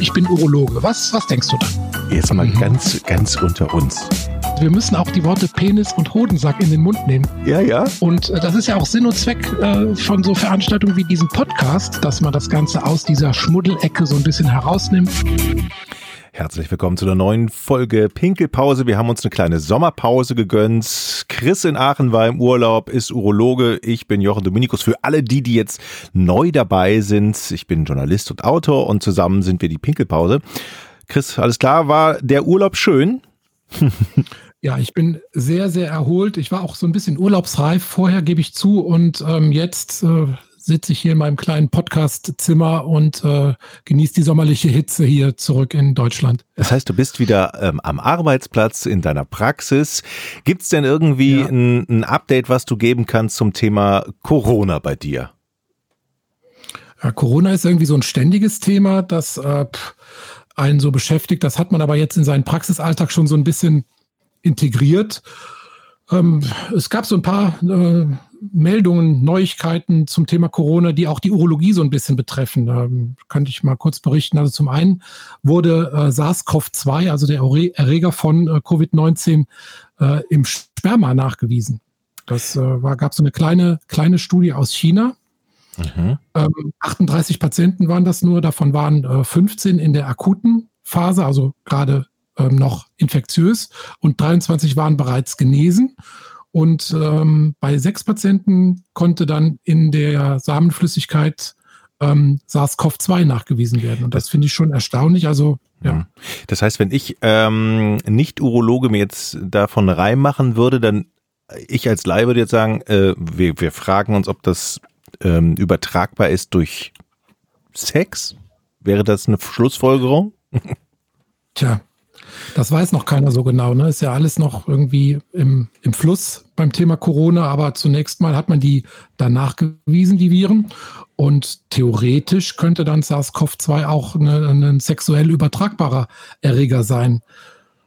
ich bin Urologe. Was, was denkst du dann? Jetzt mal ganz, ganz unter uns. Wir müssen auch die Worte Penis und Hodensack in den Mund nehmen. Ja, ja. Und äh, das ist ja auch Sinn und Zweck äh, von so Veranstaltungen wie diesem Podcast, dass man das Ganze aus dieser Schmuddelecke so ein bisschen herausnimmt. Herzlich willkommen zu einer neuen Folge Pinkelpause. Wir haben uns eine kleine Sommerpause gegönnt. Chris in Aachen war im Urlaub, ist Urologe. Ich bin Jochen Dominikus. Für alle die, die jetzt neu dabei sind, ich bin Journalist und Autor und zusammen sind wir die Pinkelpause. Chris, alles klar? War der Urlaub schön? Ja, ich bin sehr, sehr erholt. Ich war auch so ein bisschen urlaubsreif vorher, gebe ich zu. Und ähm, jetzt äh, sitze ich hier in meinem kleinen Podcast-Zimmer und äh, genieße die sommerliche Hitze hier zurück in Deutschland. Das heißt, du bist wieder ähm, am Arbeitsplatz in deiner Praxis. Gibt es denn irgendwie ja. ein, ein Update, was du geben kannst zum Thema Corona bei dir? Ja, Corona ist irgendwie so ein ständiges Thema, das äh, einen so beschäftigt. Das hat man aber jetzt in seinen Praxisalltag schon so ein bisschen integriert. Ähm, es gab so ein paar äh, Meldungen, Neuigkeiten zum Thema Corona, die auch die Urologie so ein bisschen betreffen. Ähm, könnte ich mal kurz berichten. Also zum einen wurde äh, SARS-CoV-2, also der Erreger von äh, Covid-19, äh, im Sperma nachgewiesen. Das äh, war, gab so eine kleine, kleine Studie aus China. Mhm. Ähm, 38 Patienten waren das nur, davon waren 15 äh, in der akuten Phase, also gerade ähm, noch infektiös und 23 waren bereits genesen. Und ähm, bei sechs Patienten konnte dann in der Samenflüssigkeit ähm, SARS-CoV-2 nachgewiesen werden. Und das, finde ich schon erstaunlich. Also ja. Mhm. Das heißt, wenn ich ähm, nicht Urologe mir jetzt davon reinmachen würde, dann ich als Laie würde jetzt sagen, äh, wir, wir fragen uns, ob das ähm, übertragbar ist durch Sex. Wäre das eine Schlussfolgerung? Tja, das weiß noch keiner so genau. Ne? Ist ja alles noch irgendwie im, im Fluss beim Thema Corona. Aber zunächst mal hat man die danach gewiesen, die Viren. Und theoretisch könnte dann SARS-CoV-2 auch ein sexuell übertragbarer Erreger sein.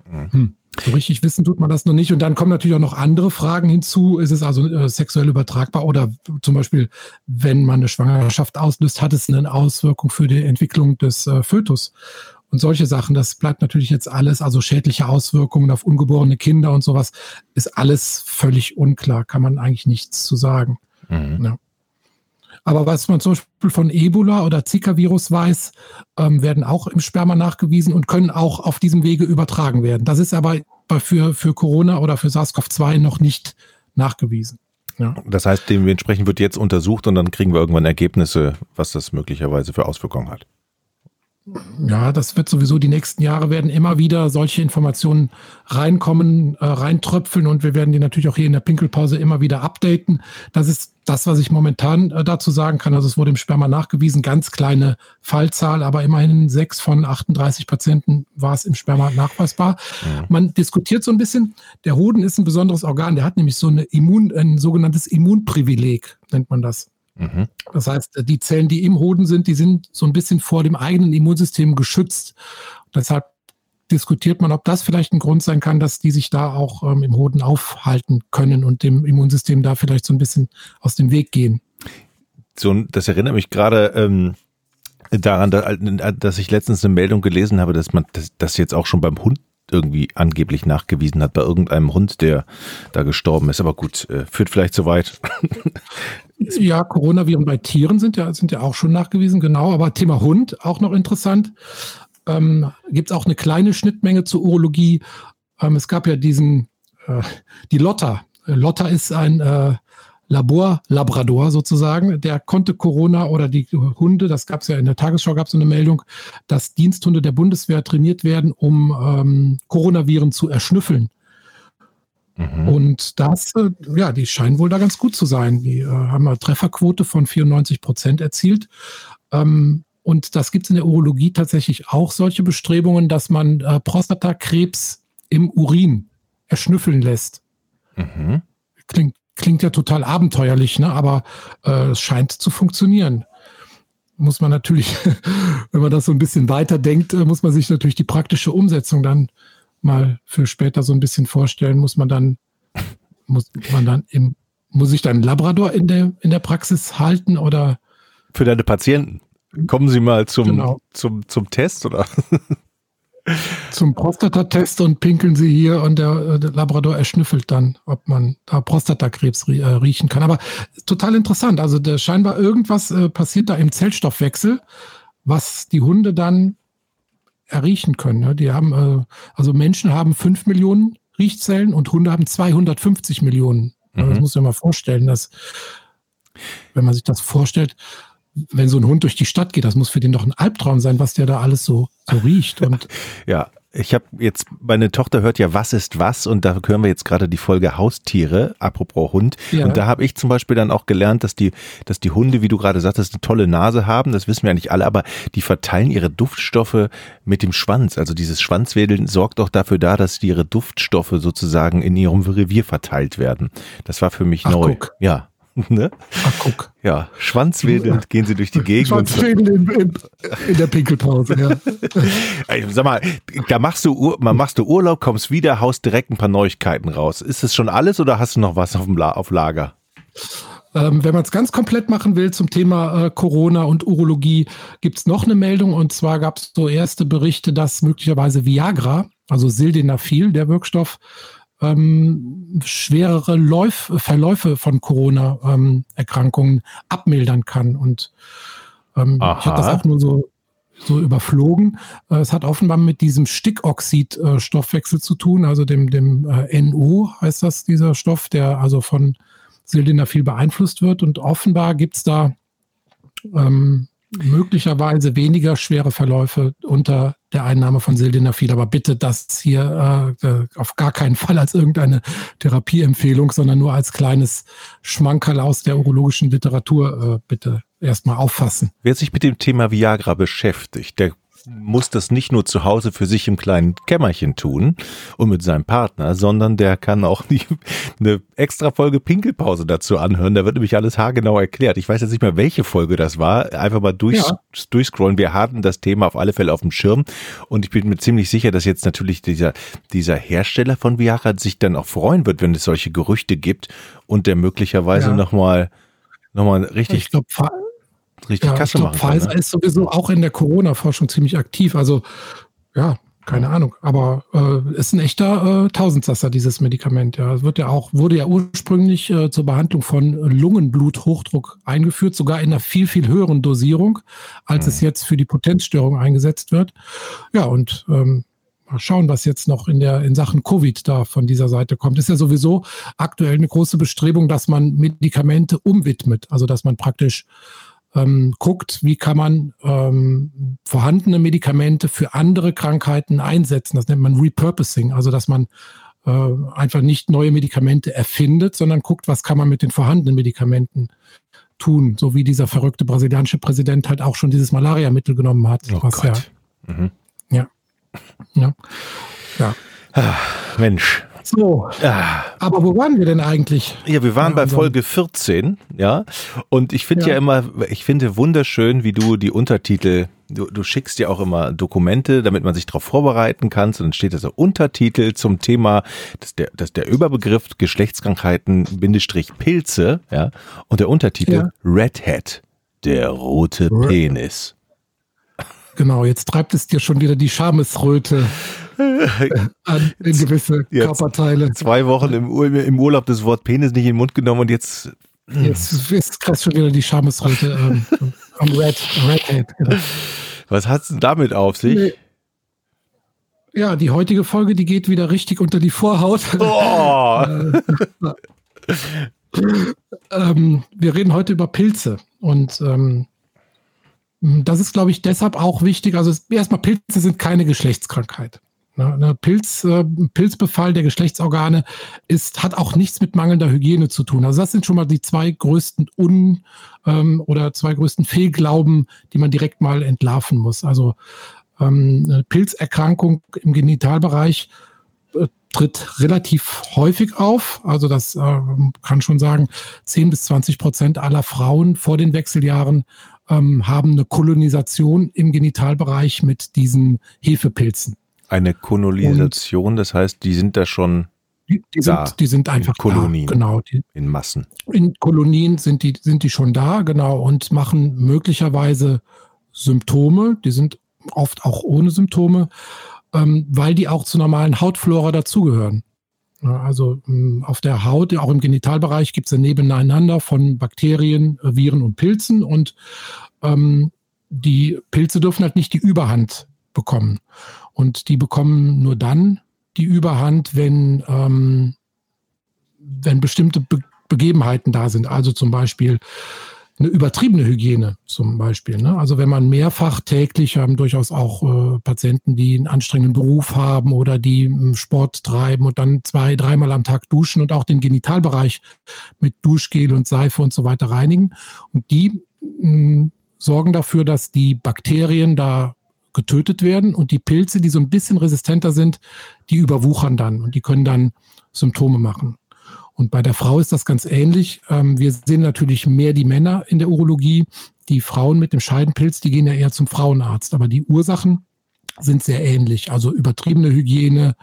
Hm. So richtig wissen tut man das noch nicht. Und dann kommen natürlich auch noch andere Fragen hinzu. Ist es also äh, sexuell übertragbar oder zum Beispiel, wenn man eine Schwangerschaft auslöst, hat es eine Auswirkung für die Entwicklung des äh, Fötus? Und solche Sachen. Das bleibt natürlich jetzt alles, also schädliche Auswirkungen auf ungeborene Kinder und sowas, ist alles völlig unklar, kann man eigentlich nichts zu sagen. Mhm. Ja. Aber was man zum Beispiel von Ebola oder Zika-Virus weiß, ähm, werden auch im Sperma nachgewiesen und können auch auf diesem Wege übertragen werden. Das ist aber für, für Corona oder für SARS-CoV-2 noch nicht nachgewiesen. Ja. Das heißt, dementsprechend wird jetzt untersucht und dann kriegen wir irgendwann Ergebnisse, was das möglicherweise für Auswirkungen hat. Ja, das wird sowieso die nächsten Jahre werden immer wieder solche Informationen reinkommen, äh, reintröpfeln und wir werden die natürlich auch hier in der Pinkelpause immer wieder updaten. Das ist das, was ich momentan äh, dazu sagen kann. Also es wurde im Sperma nachgewiesen, ganz kleine Fallzahl, aber immerhin sechs von 38 Patienten war es im Sperma nachweisbar. Ja. Man diskutiert so ein bisschen, der Hoden ist ein besonderes Organ, der hat nämlich so eine Immun, ein sogenanntes Immunprivileg, nennt man das. Mhm. Das heißt, die Zellen, die im Hoden sind, die sind so ein bisschen vor dem eigenen Immunsystem geschützt. Deshalb diskutiert man, ob das vielleicht ein Grund sein kann, dass die sich da auch ähm, im Hoden aufhalten können und dem Immunsystem da vielleicht so ein bisschen aus dem Weg gehen. So, das erinnert mich gerade ähm, daran, dass ich letztens eine Meldung gelesen habe, dass man das, das jetzt auch schon beim Hund irgendwie angeblich nachgewiesen hat bei irgendeinem Hund, der da gestorben ist. Aber gut, äh, führt vielleicht zu weit. ja, Coronaviren bei Tieren sind ja, sind ja auch schon nachgewiesen, genau. Aber Thema Hund auch noch interessant. Ähm, Gibt es auch eine kleine Schnittmenge zur Urologie. Ähm, es gab ja diesen, äh, die Lotta. Lotta ist ein äh, Labor-Labrador sozusagen, der konnte Corona oder die Hunde, das gab es ja in der Tagesschau, gab es so eine Meldung, dass Diensthunde der Bundeswehr trainiert werden, um ähm, Coronaviren zu erschnüffeln. Mhm. Und das, äh, ja, die scheinen wohl da ganz gut zu sein. Die äh, haben eine Trefferquote von 94 Prozent erzielt. Ähm, und das gibt es in der Urologie tatsächlich auch solche Bestrebungen, dass man äh, Prostatakrebs im Urin erschnüffeln lässt. Mhm. Klingt klingt ja total abenteuerlich, ne? aber äh, es scheint zu funktionieren. Muss man natürlich, wenn man das so ein bisschen weiter denkt, äh, muss man sich natürlich die praktische Umsetzung dann mal für später so ein bisschen vorstellen. Muss man dann, muss man dann im, muss ich dann Labrador in der, in der Praxis halten oder? Für deine Patienten. kommen Sie mal zum, genau. zum, zum Test, oder? Zum Prostatatest und pinkeln Sie hier und der, der, Labrador erschnüffelt dann, ob man da Prostatakrebs äh, riechen kann. Aber total interessant. Also scheinbar irgendwas äh, passiert da im Zellstoffwechsel, was die Hunde dann erriechen können. Ne? Die haben, äh, also Menschen haben 5 Millionen Riechzellen und Hunde haben 250 Millionen. Mhm. Das muss man mal vorstellen, dass, wenn man sich das vorstellt, wenn so ein Hund durch die Stadt geht, das muss für den doch ein Albtraum sein, was der da alles so, so riecht. Und ja, ich habe jetzt, meine Tochter hört ja, was ist was und da hören wir jetzt gerade die Folge Haustiere, apropos Hund. Ja. Und da habe ich zum Beispiel dann auch gelernt, dass die, dass die Hunde, wie du gerade sagtest, eine tolle Nase haben. Das wissen wir ja nicht alle, aber die verteilen ihre Duftstoffe mit dem Schwanz. Also dieses Schwanzwedeln sorgt auch dafür da, dass ihre Duftstoffe sozusagen in ihrem Revier verteilt werden. Das war für mich Ach, neu. Guck. Ja. Ne? Ach, guck. Ja, schwanzwedelnd gehen sie durch die Gegend. Schwanzwedelnd in, in, in, der Pinkelpause, ja. Ey, sag mal, da machst du, machst du Urlaub, kommst wieder, haust direkt ein paar Neuigkeiten raus. Ist das schon alles oder hast du noch was auf, dem La auf Lager? Ähm, wenn man es ganz komplett machen will zum Thema äh, Corona und Urologie, gibt es noch eine Meldung. Und zwar gab es so erste Berichte, dass möglicherweise Viagra, also Sildenafil, der Wirkstoff, ähm, schwerere Läuf Verläufe von Corona-Erkrankungen ähm, abmildern kann. Und ähm, ich habe das auch nur so, so überflogen. Äh, es hat offenbar mit diesem Stickoxid-Stoffwechsel äh, zu tun, also dem, dem äh, NO heißt das, dieser Stoff, der also von Sildenafil beeinflusst wird. Und offenbar gibt es da ähm, möglicherweise weniger schwere Verläufe unter der Einnahme von Sildenafil. Aber bitte das hier äh, auf gar keinen Fall als irgendeine Therapieempfehlung, sondern nur als kleines Schmankerl aus der urologischen Literatur äh, bitte erstmal auffassen. Wer sich mit dem Thema Viagra beschäftigt, der muss das nicht nur zu Hause für sich im kleinen Kämmerchen tun und mit seinem Partner, sondern der kann auch die, eine extra Folge Pinkelpause dazu anhören. Da wird nämlich alles haargenau erklärt. Ich weiß jetzt nicht mehr, welche Folge das war. Einfach mal durch, ja. durchscrollen. Wir hatten das Thema auf alle Fälle auf dem Schirm und ich bin mir ziemlich sicher, dass jetzt natürlich dieser, dieser Hersteller von Viagra sich dann auch freuen wird, wenn es solche Gerüchte gibt und der möglicherweise ja. nochmal noch mal richtig ich glaub, richtig ja, Kasse machen. Pfizer kann, ne? ist sowieso auch in der Corona-Forschung ziemlich aktiv. Also ja, keine Ahnung. Aber äh, ist ein echter äh, Tausendsasser, dieses Medikament. Ja, es wird ja auch, wurde ja ursprünglich äh, zur Behandlung von Lungenbluthochdruck eingeführt, sogar in einer viel, viel höheren Dosierung, als mhm. es jetzt für die Potenzstörung eingesetzt wird. Ja, und ähm, mal schauen, was jetzt noch in der in Sachen Covid da von dieser Seite kommt. Ist ja sowieso aktuell eine große Bestrebung, dass man Medikamente umwidmet, also dass man praktisch ähm, guckt, wie kann man ähm, vorhandene Medikamente für andere Krankheiten einsetzen. Das nennt man Repurposing, also dass man äh, einfach nicht neue Medikamente erfindet, sondern guckt, was kann man mit den vorhandenen Medikamenten tun, so wie dieser verrückte brasilianische Präsident halt auch schon dieses Malaria-Mittel genommen hat. Oh was. Ja, mhm. ja, ja, ja. Ah, Mensch, so. Ah. Aber wo waren wir denn eigentlich? Ja, wir waren bei Folge 14, ja. Und ich finde ja. ja. immer, ich finde wunderschön, wie du die Untertitel, du, du schickst ja auch immer Dokumente, damit man sich darauf vorbereiten kann. Und dann steht da so Untertitel zum Thema, das der, das der Überbegriff Geschlechtskrankheiten Bindestrich Pilze, ja. Und der Untertitel ja. Redhead, der rote Penis. Genau, jetzt treibt es dir schon wieder die Schamesröte an in gewisse jetzt Körperteile. Zwei Wochen im, im, Urlaub das Wort Penis nicht in den Mund genommen und jetzt. Jetzt, jetzt kriegst schon wieder die Schamesröte ähm, am Red, Redhead. Genau. Was hat es denn damit auf sich? Nee. Ja, die heutige Folge, die geht wieder richtig unter die Vorhaut. Oh. ähm, wir reden heute über Pilze und ähm, das ist, glaube ich, deshalb auch wichtig. Also erstmal, Pilze sind keine Geschlechtskrankheit. Ne, Pilz, äh, Pilzbefall der Geschlechtsorgane ist, hat auch nichts mit mangelnder Hygiene zu tun. Also das sind schon mal die zwei größten Un- ähm, oder zwei größten Fehlglauben, die man direkt mal entlarven muss. Also ähm, Pilzerkrankung im Genitalbereich äh, tritt relativ häufig auf. Also das äh, kann schon sagen, 10 bis 20 Prozent aller Frauen vor den Wechseljahren ähm, haben eine Kolonisation im Genitalbereich mit diesen Hefepilzen. Eine Kolonisation, das heißt, die sind da schon die, die da, sind, die sind einfach in Kolonien, da, genau. Die, in Massen. In Kolonien sind die, sind die schon da, genau, und machen möglicherweise Symptome, die sind oft auch ohne Symptome, ähm, weil die auch zur normalen Hautflora dazugehören. Also ähm, auf der Haut, auch im Genitalbereich, gibt es ein Nebeneinander von Bakterien, äh, Viren und Pilzen. Und ähm, die Pilze dürfen halt nicht die Überhand bekommen. Und die bekommen nur dann die Überhand, wenn, ähm, wenn bestimmte Be Begebenheiten da sind. Also zum Beispiel eine übertriebene Hygiene zum Beispiel. Ne? Also wenn man mehrfach täglich haben durchaus auch äh, Patienten, die einen anstrengenden Beruf haben oder die Sport treiben und dann zwei, dreimal am Tag duschen und auch den Genitalbereich mit Duschgel und Seife und so weiter reinigen. Und die mh, sorgen dafür, dass die Bakterien da getötet werden und die Pilze, die so ein bisschen resistenter sind, die überwuchern dann und die können dann Symptome machen. Und bei der Frau ist das ganz ähnlich. Ähm, wir sehen natürlich mehr die Männer in der Urologie. Die Frauen mit dem Scheidenpilz, die gehen ja eher zum Frauenarzt. Aber die Ursachen sind sehr ähnlich. Also übertriebene Hygiene,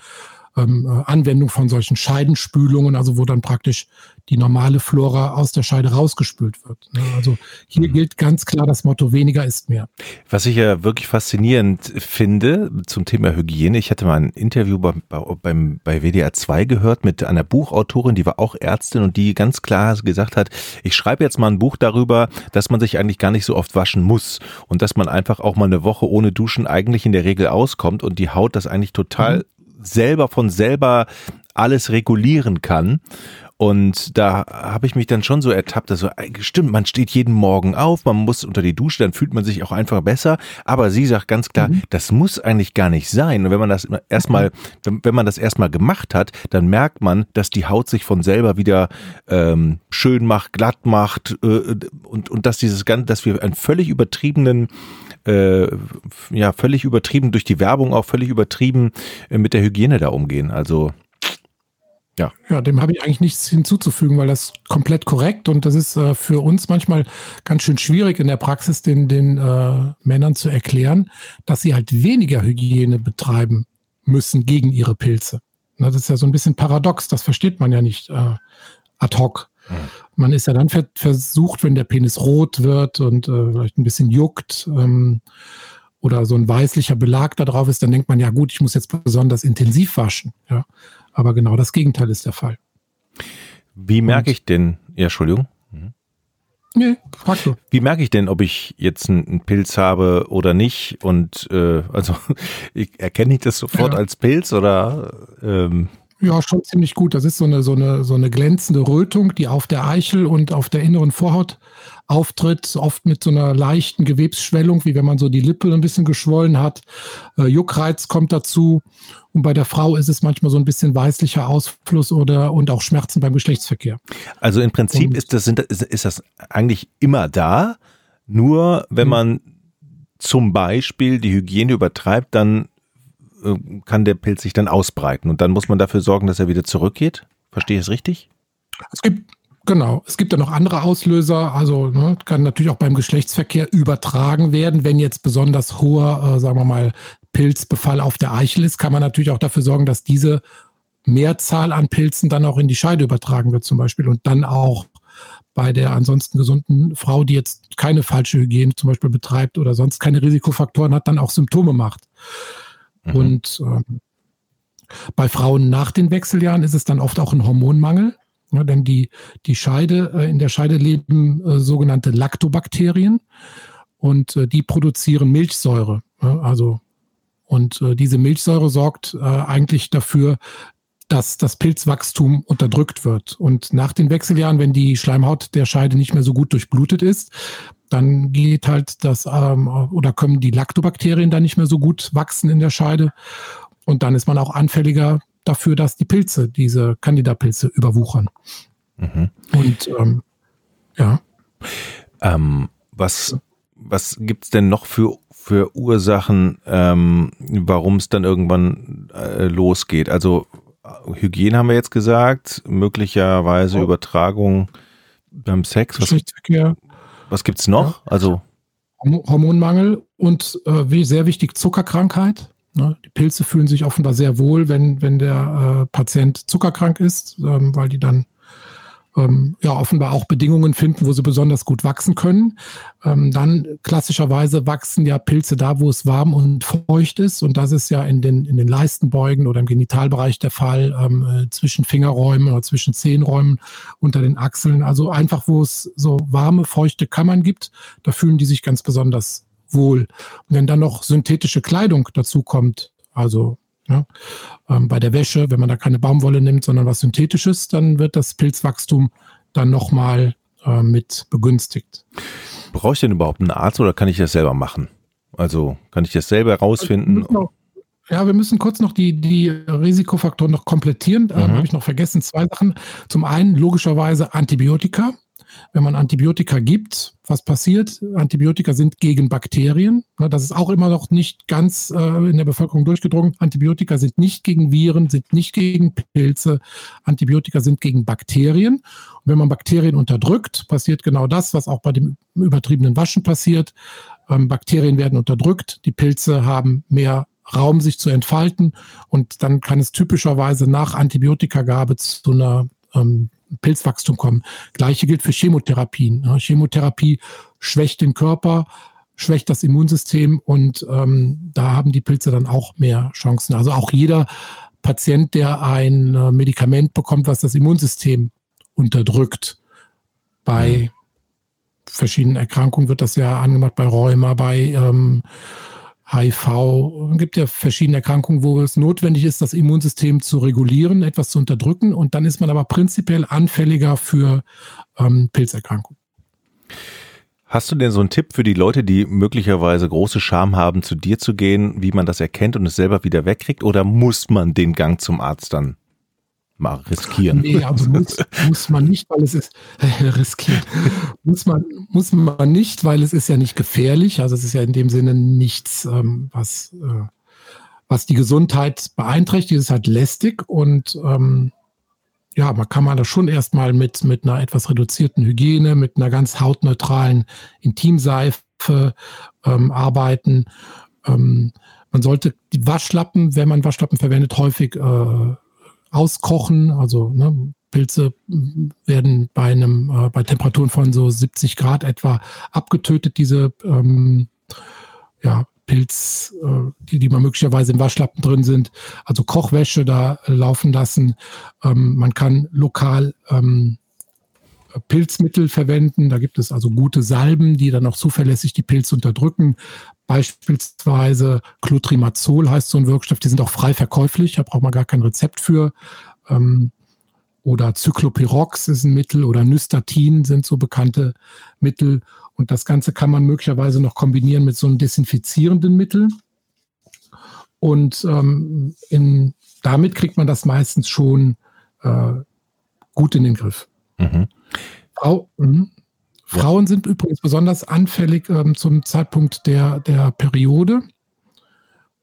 ähm, äh, Anwendung von solchen Scheidenspülungen, also wo dann praktisch die normale Flora aus der Scheide rausgespült wird. Ne? Also hier mhm. gilt ganz klar das Motto, weniger ist mehr. Was ich ja wirklich faszinierend finde zum Thema Hygiene, ich hatte mal ein Interview beim, beim, bei WDR 2 gehört mit einer Buchautorin, die war auch Ärztin und die ganz klar gesagt hat, ich schreibe jetzt mal ein Buch darüber, dass man sich eigentlich gar nicht so oft waschen muss und dass man einfach auch mal eine Woche ohne Duschen eigentlich in der Regel auskommt und die Haut das eigentlich total mhm selber von selber alles regulieren kann. Und da habe ich mich dann schon so ertappt, also stimmt, man steht jeden Morgen auf, man muss unter die Dusche, dann fühlt man sich auch einfach besser. Aber sie sagt ganz klar, mhm. das muss eigentlich gar nicht sein. Und wenn man das erstmal, wenn, wenn man das erstmal gemacht hat, dann merkt man, dass die Haut sich von selber wieder ähm, schön macht, glatt macht äh, und, und dass dieses Ganze, dass wir einen völlig übertriebenen äh, ja völlig übertrieben durch die Werbung auch völlig übertrieben äh, mit der Hygiene da umgehen. Also ja. Ja, dem habe ich eigentlich nichts hinzuzufügen, weil das komplett korrekt und das ist äh, für uns manchmal ganz schön schwierig in der Praxis den, den äh, Männern zu erklären, dass sie halt weniger Hygiene betreiben müssen gegen ihre Pilze. Na, das ist ja so ein bisschen paradox, das versteht man ja nicht äh, ad hoc. Mhm. Man ist ja dann ver versucht, wenn der Penis rot wird und äh, vielleicht ein bisschen juckt ähm, oder so ein weißlicher Belag da drauf ist, dann denkt man, ja gut, ich muss jetzt besonders intensiv waschen. Ja. Aber genau das Gegenteil ist der Fall. Wie merke ich denn, ja, Entschuldigung. Mhm. Nee, frag du. Wie merke ich denn, ob ich jetzt einen Pilz habe oder nicht? Und äh, also ich, erkenne ich das sofort ja. als Pilz oder ähm, ja, schon ziemlich gut. Das ist so eine, so eine, so eine glänzende Rötung, die auf der Eichel und auf der inneren Vorhaut auftritt, oft mit so einer leichten Gewebsschwellung, wie wenn man so die Lippe ein bisschen geschwollen hat. Äh, Juckreiz kommt dazu. Und bei der Frau ist es manchmal so ein bisschen weißlicher Ausfluss oder und auch Schmerzen beim Geschlechtsverkehr. Also im Prinzip ist das, sind, ist, ist das eigentlich immer da. Nur wenn mhm. man zum Beispiel die Hygiene übertreibt, dann kann der Pilz sich dann ausbreiten und dann muss man dafür sorgen, dass er wieder zurückgeht. Verstehe ich es richtig? Es gibt Genau. Es gibt ja noch andere Auslöser. Also ne, kann natürlich auch beim Geschlechtsverkehr übertragen werden. Wenn jetzt besonders hoher, äh, sagen wir mal, Pilzbefall auf der Eichel ist, kann man natürlich auch dafür sorgen, dass diese Mehrzahl an Pilzen dann auch in die Scheide übertragen wird zum Beispiel und dann auch bei der ansonsten gesunden Frau, die jetzt keine falsche Hygiene zum Beispiel betreibt oder sonst keine Risikofaktoren hat, dann auch Symptome macht. Mhm. Und ähm, bei Frauen nach den Wechseljahren ist es dann oft auch ein Hormonmangel. Ja, denn die, die Scheide, äh, in der Scheide leben äh, sogenannte Lactobakterien und äh, die produzieren Milchsäure. Ja, also, und äh, diese Milchsäure sorgt äh, eigentlich dafür, dass das Pilzwachstum unterdrückt wird. Und nach den Wechseljahren, wenn die Schleimhaut der Scheide nicht mehr so gut durchblutet ist, dann geht halt das ähm, oder können die Lactobakterien dann nicht mehr so gut wachsen in der Scheide. Und dann ist man auch anfälliger dafür, dass die Pilze, diese Candida-Pilze überwuchern. Mhm. Und ähm, ja. Ähm, was was gibt es denn noch für, für Ursachen, ähm, warum es dann irgendwann äh, losgeht? Also Hygiene haben wir jetzt gesagt, möglicherweise oh. Übertragung beim Sex. Was, was gibt es noch? Ja. Also Hormonmangel und äh, sehr wichtig Zuckerkrankheit. Ne? Die Pilze fühlen sich offenbar sehr wohl, wenn, wenn der äh, Patient zuckerkrank ist, ähm, weil die dann ähm, ja offenbar auch Bedingungen finden, wo sie besonders gut wachsen können. Ähm, dann klassischerweise wachsen ja Pilze da, wo es warm und feucht ist. Und das ist ja in den, in den Leistenbeugen oder im Genitalbereich der Fall, ähm, äh, zwischen Fingerräumen oder zwischen Zehenräumen unter den Achseln. Also einfach, wo es so warme, feuchte Kammern gibt, da fühlen die sich ganz besonders wohl. Und wenn dann noch synthetische Kleidung dazu kommt, also ja, ähm, bei der Wäsche, wenn man da keine Baumwolle nimmt, sondern was Synthetisches, dann wird das Pilzwachstum dann nochmal äh, mit begünstigt. Brauche ich denn überhaupt einen Arzt oder kann ich das selber machen? Also kann ich das selber herausfinden? Ja, wir müssen kurz noch die, die Risikofaktoren noch komplettieren. Da mhm. habe ich noch vergessen. Zwei Sachen. Zum einen logischerweise Antibiotika wenn man Antibiotika gibt, was passiert? Antibiotika sind gegen Bakterien. Das ist auch immer noch nicht ganz äh, in der Bevölkerung durchgedrungen. Antibiotika sind nicht gegen Viren, sind nicht gegen Pilze. Antibiotika sind gegen Bakterien. Und wenn man Bakterien unterdrückt, passiert genau das, was auch bei dem übertriebenen Waschen passiert. Ähm, Bakterien werden unterdrückt, die Pilze haben mehr Raum, sich zu entfalten. Und dann kann es typischerweise nach Antibiotikagabe zu einer ähm, Pilzwachstum kommen. Gleiche gilt für Chemotherapien. Chemotherapie schwächt den Körper, schwächt das Immunsystem und ähm, da haben die Pilze dann auch mehr Chancen. Also auch jeder Patient, der ein äh, Medikament bekommt, was das Immunsystem unterdrückt, bei verschiedenen Erkrankungen wird das ja angemacht, bei Rheuma, bei ähm, HIV. Es gibt ja verschiedene Erkrankungen, wo es notwendig ist, das Immunsystem zu regulieren, etwas zu unterdrücken. Und dann ist man aber prinzipiell anfälliger für ähm, Pilzerkrankungen. Hast du denn so einen Tipp für die Leute, die möglicherweise große Scham haben, zu dir zu gehen, wie man das erkennt und es selber wieder wegkriegt? Oder muss man den Gang zum Arzt dann mal riskieren. Nee, also muss, muss man nicht, weil es ist äh, riskiert. Muss man, muss man nicht, weil es ist ja nicht gefährlich. Also es ist ja in dem Sinne nichts, ähm, was, äh, was die Gesundheit beeinträchtigt. Es ist halt lästig und ähm, ja, man kann man da schon erstmal mit, mit einer etwas reduzierten Hygiene, mit einer ganz hautneutralen Intimseife ähm, arbeiten. Ähm, man sollte die Waschlappen, wenn man Waschlappen verwendet, häufig äh, auskochen. Also ne, Pilze werden bei einem äh, bei Temperaturen von so 70 Grad etwa abgetötet. Diese ähm, ja, Pilz, äh, die, die man möglicherweise im Waschlappen drin sind. Also Kochwäsche da laufen lassen. Ähm, man kann lokal ähm, Pilzmittel verwenden. Da gibt es also gute Salben, die dann auch zuverlässig die Pilze unterdrücken. Beispielsweise Clotrimazol heißt so ein Wirkstoff, die sind auch frei verkäuflich, da braucht man gar kein Rezept für. Ähm, oder Cyclopirox ist ein Mittel oder Nystatin sind so bekannte Mittel. Und das Ganze kann man möglicherweise noch kombinieren mit so einem desinfizierenden Mittel. Und ähm, in, damit kriegt man das meistens schon äh, gut in den Griff. Mhm. Frau, mh. Frauen sind übrigens besonders anfällig ähm, zum Zeitpunkt der, der Periode.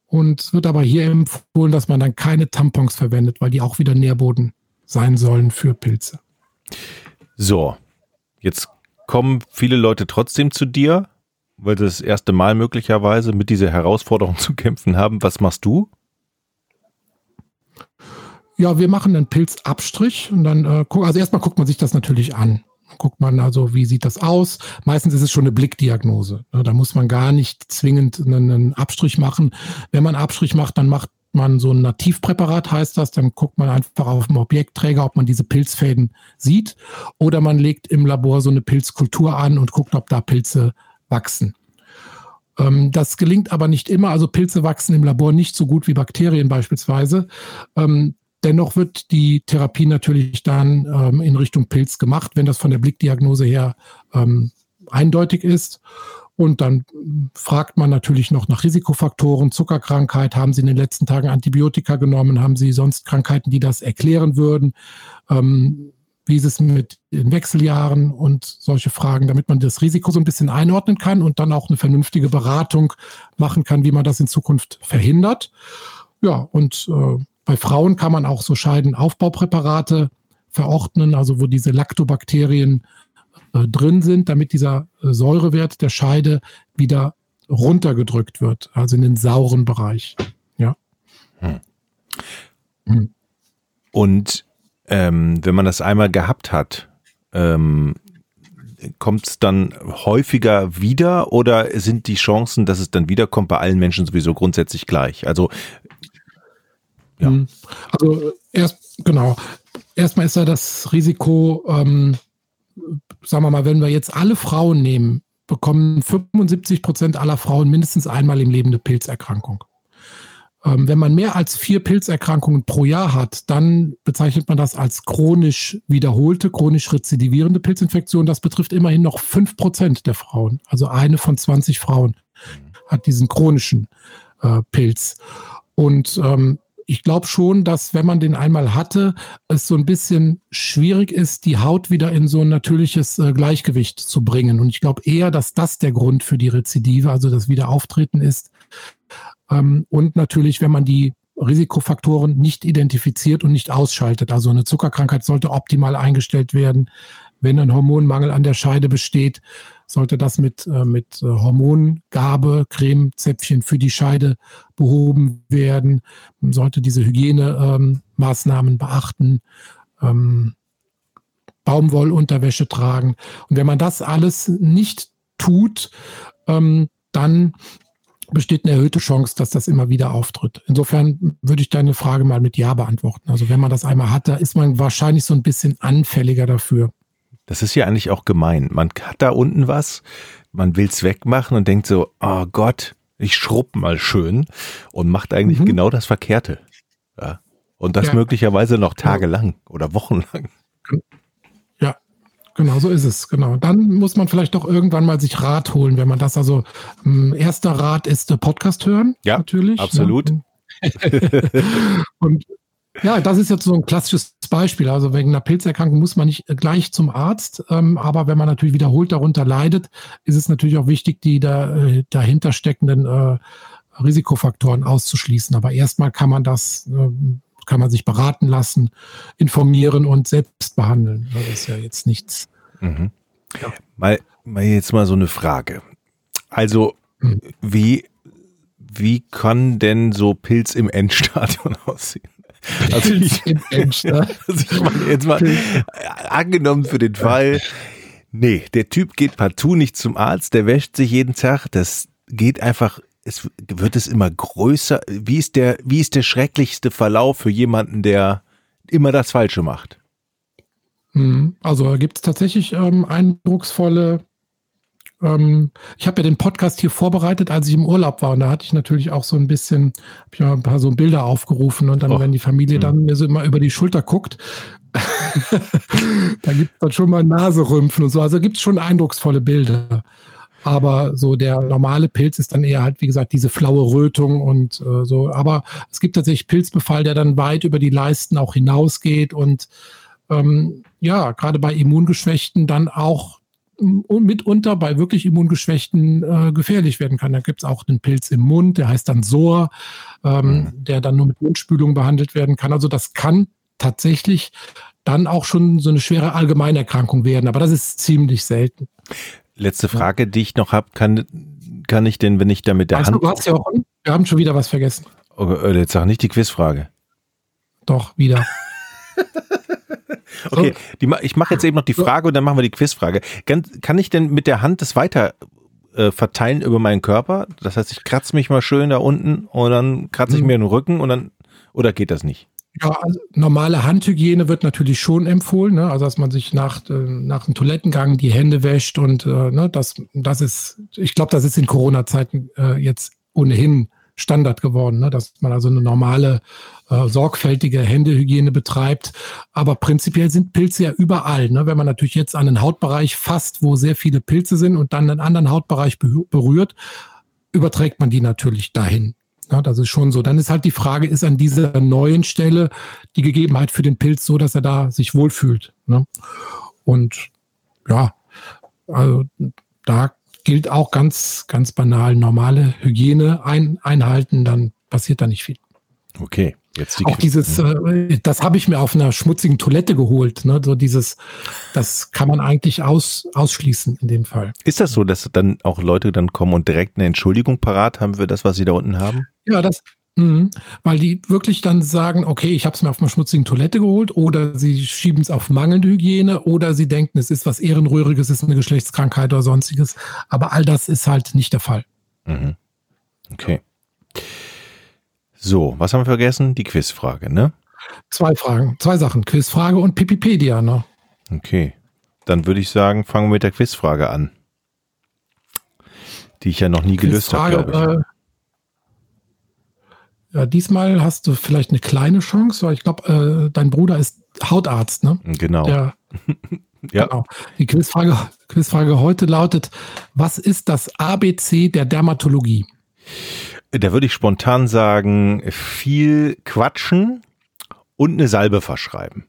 Und es wird aber hier empfohlen, dass man dann keine Tampons verwendet, weil die auch wieder Nährboden sein sollen für Pilze. So, jetzt kommen viele Leute trotzdem zu dir, weil sie das erste Mal möglicherweise mit dieser Herausforderung zu kämpfen haben. Was machst du? Ja, wir machen einen Pilzabstrich und dann, äh, also erstmal guckt man sich das natürlich an guckt man also, wie sieht das aus? Meistens ist es schon eine Blickdiagnose. Da muss man gar nicht zwingend einen Abstrich machen. Wenn man Abstrich macht, dann macht man so ein Nativpräparat, heißt das. Dann guckt man einfach auf dem Objektträger, ob man diese Pilzfäden sieht. Oder man legt im Labor so eine Pilzkultur an und guckt, ob da Pilze wachsen. Ähm, das gelingt aber nicht immer. Also Pilze wachsen im Labor nicht so gut wie Bakterien beispielsweise. Dennoch wird die Therapie natürlich dann ähm, in Richtung Pilz gemacht, wenn das von der Blickdiagnose her ähm, eindeutig ist. Und dann fragt man natürlich noch nach Risikofaktoren, Zuckerkrankheit, haben Sie in den letzten Tagen Antibiotika genommen, haben Sie sonst Krankheiten, die das erklären würden, ähm, wie ist es mit den Wechseljahren und solche Fragen, damit man das Risiko so ein bisschen einordnen kann und dann auch eine vernünftige Beratung machen kann, wie man das in Zukunft verhindert. Ja, und äh, bei Frauen kann man auch so Scheidenaufbaupräparate verordnen, also wo diese Lactobakterien äh, drin sind, damit dieser äh, Säurewert der Scheide wieder runtergedrückt wird, also in den sauren Bereich. Ja. Hm. Hm. Und ähm, wenn man das einmal gehabt hat, ähm, kommt es dann häufiger wieder oder sind die Chancen, dass es dann wiederkommt, bei allen Menschen sowieso grundsätzlich gleich? Also ja. Hm. Also erst genau. Erstmal ist ja das Risiko, ähm, sagen wir mal, wenn wir jetzt alle Frauen nehmen, bekommen 75 Prozent aller Frauen mindestens einmal im Leben eine Pilzerkrankung. Ähm, wenn man mehr als vier Pilzerkrankungen pro Jahr hat, dann bezeichnet man das als chronisch wiederholte, chronisch rezidivierende Pilzinfektion. Das betrifft immerhin noch fünf Prozent der Frauen. Also eine von 20 Frauen hat diesen chronischen äh, Pilz. Und ähm, ich glaube schon, dass wenn man den einmal hatte, es so ein bisschen schwierig ist, die Haut wieder in so ein natürliches äh, Gleichgewicht zu bringen. Und ich glaube eher, dass das der Grund für die Rezidive, also das Wiederauftreten ist. Ähm, und natürlich, wenn man die Risikofaktoren nicht identifiziert und nicht ausschaltet. Also eine Zuckerkrankheit sollte optimal eingestellt werden. Wenn ein Hormonmangel an der Scheide besteht, sollte das mit, äh, mit äh, Hormongabe, Cremezäpfchen für die Scheide behoben werden. Man sollte diese Hygienemaßnahmen ähm, beachten. Ähm, Baumwollunterwäsche tragen. Und wenn man das alles nicht tut, ähm, dann besteht eine erhöhte Chance, dass das immer wieder auftritt. Insofern würde ich deine Frage mal mit Ja beantworten. Also wenn man das einmal hat, da ist man wahrscheinlich so ein bisschen anfälliger dafür. Das ist ja eigentlich auch gemein. Man hat da unten was, man will es wegmachen und denkt so, oh Gott, ich schrubb mal schön und macht eigentlich mhm. genau das Verkehrte. Ja. Und das ja. möglicherweise noch tagelang oder wochenlang. Ja, genau so ist es. Genau. Dann muss man vielleicht doch irgendwann mal sich Rat holen, wenn man das also. Ähm, erster Rat ist äh, Podcast hören. Ja, natürlich. Absolut. Ja. und ja, das ist jetzt so ein klassisches Beispiel. Also wegen einer Pilzerkrankung muss man nicht gleich zum Arzt, ähm, aber wenn man natürlich wiederholt darunter leidet, ist es natürlich auch wichtig, die da, äh, dahinter steckenden äh, Risikofaktoren auszuschließen. Aber erstmal kann man das, äh, kann man sich beraten lassen, informieren und selbst behandeln. Das ist ja jetzt nichts. Mhm. Ja. Mal, mal jetzt mal so eine Frage. Also, mhm. wie, wie kann denn so Pilz im Endstadion aussehen? Also ich, also ich meine jetzt mal angenommen für den Fall, nee, der Typ geht partout nicht zum Arzt, der wäscht sich jeden Tag, das geht einfach, es wird es immer größer. Wie ist der, wie ist der schrecklichste Verlauf für jemanden, der immer das Falsche macht? Hm, also gibt es tatsächlich ähm, eindrucksvolle ähm, ich habe ja den Podcast hier vorbereitet, als ich im Urlaub war. Und da hatte ich natürlich auch so ein bisschen, habe ich mal ein paar so Bilder aufgerufen. Und dann, oh. wenn die Familie dann hm. mir so immer über die Schulter guckt, da gibt es dann schon mal Naserümpfen und so. Also gibt es schon eindrucksvolle Bilder. Aber so der normale Pilz ist dann eher halt, wie gesagt, diese flaue Rötung und äh, so. Aber es gibt tatsächlich Pilzbefall, der dann weit über die Leisten auch hinausgeht und ähm, ja, gerade bei Immungeschwächten dann auch mitunter bei wirklich Immungeschwächten äh, gefährlich werden kann. Da gibt es auch einen Pilz im Mund, der heißt dann SOR, ähm, mhm. der dann nur mit Mundspülung behandelt werden kann. Also das kann tatsächlich dann auch schon so eine schwere Allgemeinerkrankung werden, aber das ist ziemlich selten. Letzte Frage, ja. die ich noch habe, kann, kann ich denn, wenn ich da mit der weißt Hand... Du, hast ja auch, wir haben schon wieder was vergessen. Oh, äh, jetzt sag nicht die Quizfrage. Doch, wieder. Okay, die, ich mache jetzt eben noch die Frage und dann machen wir die Quizfrage. Kann, kann ich denn mit der Hand das weiter äh, verteilen über meinen Körper? Das heißt, ich kratze mich mal schön da unten und dann kratze ich mhm. mir den Rücken und dann, oder geht das nicht? Ja, also normale Handhygiene wird natürlich schon empfohlen, ne? also dass man sich nach, äh, nach dem Toilettengang die Hände wäscht und äh, ne, das, das ist, ich glaube, das ist in Corona-Zeiten äh, jetzt ohnehin Standard geworden, ne? dass man also eine normale, äh, sorgfältige Händehygiene betreibt. Aber prinzipiell sind Pilze ja überall. Ne? Wenn man natürlich jetzt an einen Hautbereich fasst, wo sehr viele Pilze sind und dann einen anderen Hautbereich berührt, überträgt man die natürlich dahin. Ja, das ist schon so. Dann ist halt die Frage, ist an dieser neuen Stelle die Gegebenheit für den Pilz so, dass er da sich wohlfühlt? Ne? Und ja, also da gilt auch ganz, ganz banal normale Hygiene ein, einhalten, dann passiert da nicht viel. Okay. Jetzt die auch dieses, äh, das habe ich mir auf einer schmutzigen Toilette geholt. Ne? So dieses, das kann man eigentlich aus, ausschließen in dem Fall. Ist das so, dass dann auch Leute dann kommen und direkt eine Entschuldigung parat haben für das, was sie da unten haben? Ja, das, Mhm, weil die wirklich dann sagen, okay, ich habe es mir auf einer schmutzigen Toilette geholt oder sie schieben es auf mangelnde Hygiene oder sie denken, es ist was Ehrenrühriges, es ist eine Geschlechtskrankheit oder sonstiges. Aber all das ist halt nicht der Fall. Mhm. Okay. So, was haben wir vergessen? Die Quizfrage, ne? Zwei Fragen, zwei Sachen. Quizfrage und Pipipedia, ne? Okay. Dann würde ich sagen, fangen wir mit der Quizfrage an. Die ich ja noch nie gelöst habe, glaube ich. Äh, ja, diesmal hast du vielleicht eine kleine Chance, weil ich glaube, äh, dein Bruder ist Hautarzt, ne? Genau. Der, ja. Genau. Die Quizfrage, Quizfrage heute lautet: Was ist das ABC der Dermatologie? Da würde ich spontan sagen: viel quatschen und eine Salbe verschreiben.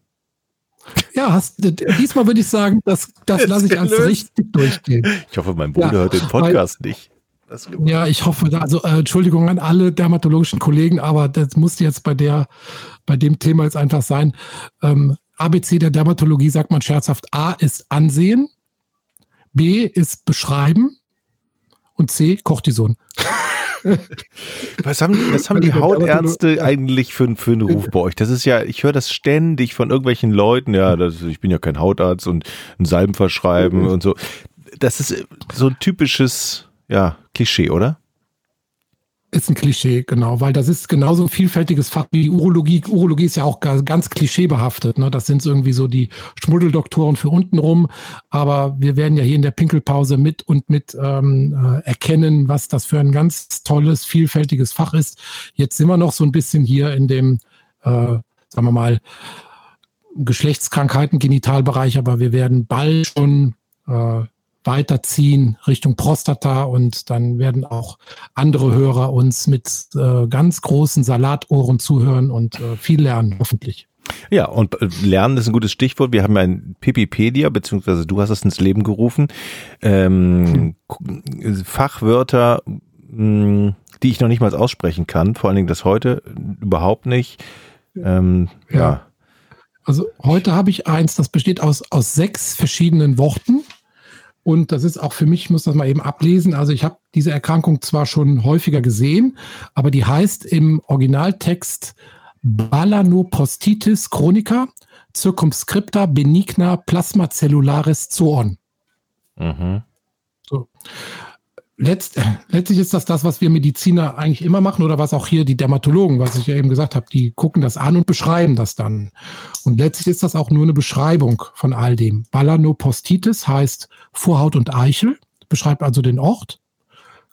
Ja, hast, diesmal würde ich sagen, das, das lasse ich als richtig durchgehen. Ich hoffe, mein Bruder ja, hört den Podcast weil, nicht. Ja, ich hoffe, also äh, Entschuldigung an alle dermatologischen Kollegen, aber das muss jetzt bei der, bei dem Thema jetzt einfach sein. Ähm, ABC der Dermatologie sagt man scherzhaft, A ist Ansehen, B ist Beschreiben und C Cortison. Was haben, was haben die Hautärzte eigentlich für, für einen Ruf bei euch? Das ist ja, ich höre das ständig von irgendwelchen Leuten, ja, das, ich bin ja kein Hautarzt und ein Salben verschreiben und so. Das ist so ein typisches ja, Klischee, oder? Ist ein Klischee, genau, weil das ist genauso ein vielfältiges Fach wie Urologie. Urologie ist ja auch ganz klischeebehaftet. Ne? Das sind irgendwie so die Schmuddeldoktoren für untenrum. Aber wir werden ja hier in der Pinkelpause mit und mit ähm, äh, erkennen, was das für ein ganz tolles, vielfältiges Fach ist. Jetzt sind wir noch so ein bisschen hier in dem, äh, sagen wir mal, Geschlechtskrankheiten, Genitalbereich, aber wir werden bald schon äh, weiterziehen Richtung Prostata und dann werden auch andere Hörer uns mit äh, ganz großen Salatohren zuhören und äh, viel lernen, hoffentlich. Ja, und äh, Lernen ist ein gutes Stichwort. Wir haben ein Pipipedia, beziehungsweise du hast es ins Leben gerufen. Ähm, hm. Fachwörter, mh, die ich noch nicht mal aussprechen kann, vor allen Dingen das heute überhaupt nicht. Ähm, ja. ja. Also heute habe ich eins, das besteht aus, aus sechs verschiedenen Worten. Und das ist auch für mich, ich muss das mal eben ablesen. Also ich habe diese Erkrankung zwar schon häufiger gesehen, aber die heißt im Originaltext Balanopostitis chronica circumscripta benigna plasmacellularis zoon. Mhm. So letzt, letztlich ist das das, was wir Mediziner eigentlich immer machen oder was auch hier die Dermatologen, was ich ja eben gesagt habe, die gucken das an und beschreiben das dann. Und letztlich ist das auch nur eine Beschreibung von all dem. Balanopostitis heißt Vorhaut und Eichel, beschreibt also den Ort.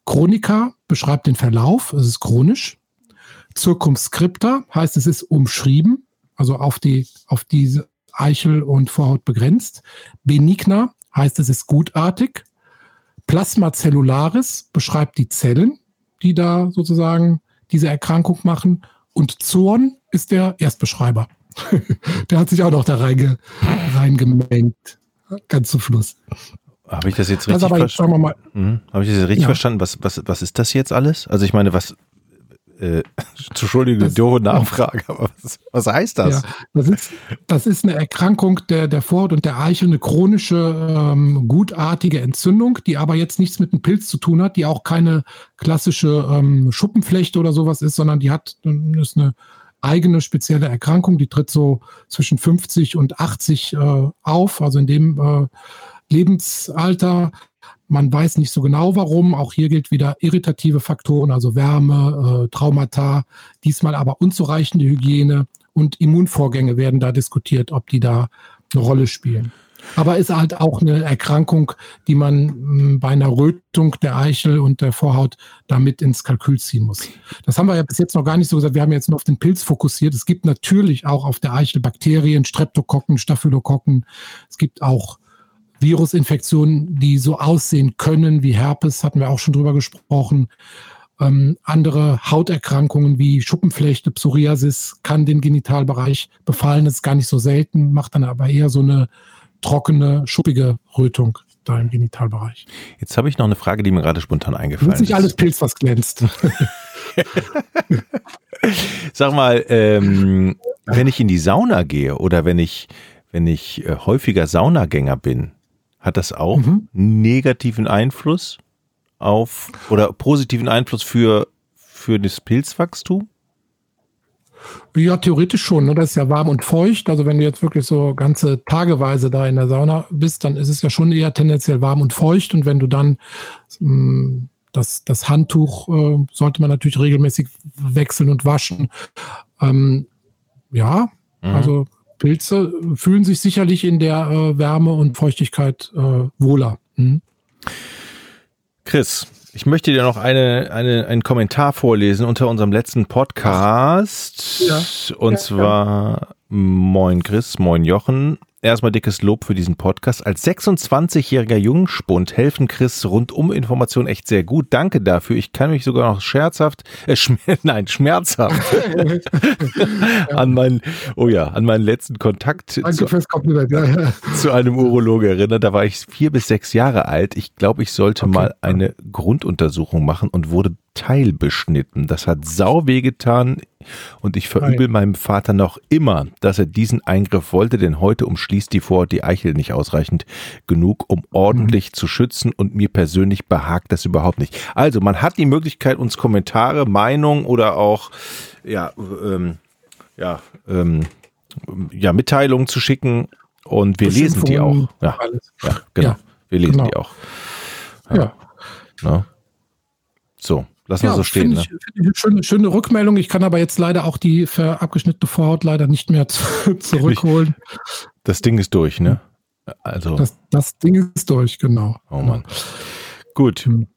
Chronika beschreibt den Verlauf, es ist chronisch. Circumscripta heißt, es ist umschrieben, also auf die, auf diese Eichel und Vorhaut begrenzt. Benigna heißt, es ist gutartig. Plasma cellularis beschreibt die Zellen, die da sozusagen diese Erkrankung machen. Und Zorn ist der Erstbeschreiber. der hat sich auch noch da reinge reingemengt. Ganz zum Schluss. Habe ich das jetzt richtig verstanden? Hm? Habe ich das jetzt richtig ja. verstanden? Was, was, was ist das jetzt alles? Also ich meine, was, äh, Entschuldigung, doofe Nachfrage, aber was, was heißt das? Ja, das, ist, das ist eine Erkrankung der, der Vorhaut und der Eichel, eine chronische, ähm, gutartige Entzündung, die aber jetzt nichts mit einem Pilz zu tun hat, die auch keine klassische ähm, Schuppenflechte oder sowas ist, sondern die hat, ist eine eigene spezielle Erkrankung, die tritt so zwischen 50 und 80 äh, auf, also in dem äh, Lebensalter man weiß nicht so genau warum. Auch hier gilt wieder irritative Faktoren, also Wärme, äh, Traumata, diesmal aber unzureichende Hygiene und Immunvorgänge werden da diskutiert, ob die da eine Rolle spielen. Aber ist halt auch eine Erkrankung, die man hm, bei einer Rötung der Eichel und der Vorhaut damit ins Kalkül ziehen muss. Das haben wir ja bis jetzt noch gar nicht so gesagt. Wir haben jetzt nur auf den Pilz fokussiert. Es gibt natürlich auch auf der Eichel Bakterien, Streptokokken, Staphylokokken. Es gibt auch Virusinfektionen, die so aussehen können wie Herpes, hatten wir auch schon drüber gesprochen. Ähm, andere Hauterkrankungen wie Schuppenflechte, Psoriasis kann den Genitalbereich befallen. Das ist gar nicht so selten, macht dann aber eher so eine trockene, schuppige Rötung da im Genitalbereich. Jetzt habe ich noch eine Frage, die mir gerade spontan eingefallen ist. Nicht alles Pilz, was glänzt. Sag mal, ähm, wenn ich in die Sauna gehe oder wenn ich, wenn ich äh, häufiger Saunagänger bin, hat das auch mhm. negativen Einfluss auf oder positiven Einfluss für, für das Pilzwachstum? Ja, theoretisch schon. Ne? Das ist ja warm und feucht. Also wenn du jetzt wirklich so ganze Tageweise da in der Sauna bist, dann ist es ja schon eher tendenziell warm und feucht. Und wenn du dann mh, mm, das, das Handtuch äh, sollte man natürlich regelmäßig wechseln und waschen. Ähm, ja, mhm. also Pilze fühlen sich sicherlich in der äh, Wärme und Feuchtigkeit äh, wohler. Mhm. Chris, ich möchte dir noch eine, eine, einen Kommentar vorlesen unter unserem letzten Podcast. Ja. Und ja, zwar, ja. moin Chris, moin Jochen erstmal dickes Lob für diesen Podcast. Als 26-jähriger Jungspund helfen Chris rundum Informationen echt sehr gut. Danke dafür. Ich kann mich sogar noch scherzhaft, äh, schm nein, schmerzhaft an meinen, oh ja, an meinen letzten Kontakt Danke ja, ja. zu einem Urologe erinnern. Da war ich vier bis sechs Jahre alt. Ich glaube, ich sollte okay. mal eine Grunduntersuchung machen und wurde teilbeschnitten. Das hat sau weh getan und ich verübel meinem Vater noch immer, dass er diesen Eingriff wollte, denn heute umschließt die Vorhaut die Eichel nicht ausreichend genug, um ordentlich mhm. zu schützen und mir persönlich behagt das überhaupt nicht. Also man hat die Möglichkeit, uns Kommentare, Meinungen oder auch ja, ähm, ja, ähm, ja, Mitteilungen zu schicken und wir lesen die auch. Ja, ja genau. Ja, wir lesen genau. die auch. Ja. ja. So. Lassen ja, wir so stehen. Ne? Ich, ich schöne, schöne Rückmeldung. Ich kann aber jetzt leider auch die abgeschnittene Vorhaut leider nicht mehr zurückholen. Das Ding ist durch, ne? Also. Das, das Ding ist durch, genau. Oh Mann. Gut. Hm.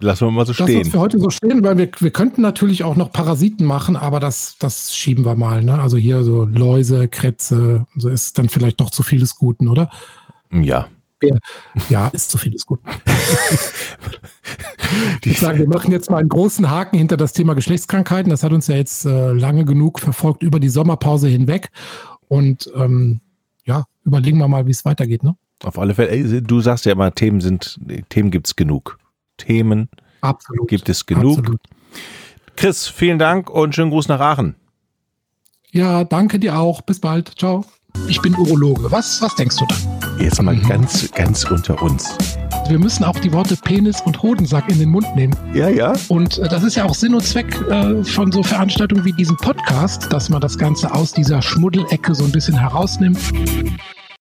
Lassen wir mal so stehen. Lassen wir heute so stehen, weil wir, wir könnten natürlich auch noch Parasiten machen, aber das, das schieben wir mal. Ne? Also hier so Läuse, Krebse, so ist dann vielleicht doch zu vieles Guten, oder? Ja, ja, ist zu viel, ist gut. ich sage, wir machen jetzt mal einen großen Haken hinter das Thema Geschlechtskrankheiten. Das hat uns ja jetzt äh, lange genug verfolgt über die Sommerpause hinweg. Und ähm, ja, überlegen wir mal, wie es weitergeht. Ne? Auf alle Fälle. Du sagst ja immer, Themen sind, Themen gibt es genug. Themen Absolut. gibt es genug. Absolut. Chris, vielen Dank und schönen Gruß nach Aachen. Ja, danke dir auch. Bis bald. Ciao. Ich bin Urologe. Was, was denkst du da? Jetzt mal mhm. ganz, ganz unter uns. Wir müssen auch die Worte Penis und Hodensack in den Mund nehmen. Ja, ja. Und äh, das ist ja auch Sinn und Zweck äh, von so Veranstaltungen wie diesem Podcast, dass man das Ganze aus dieser Schmuddelecke so ein bisschen herausnimmt.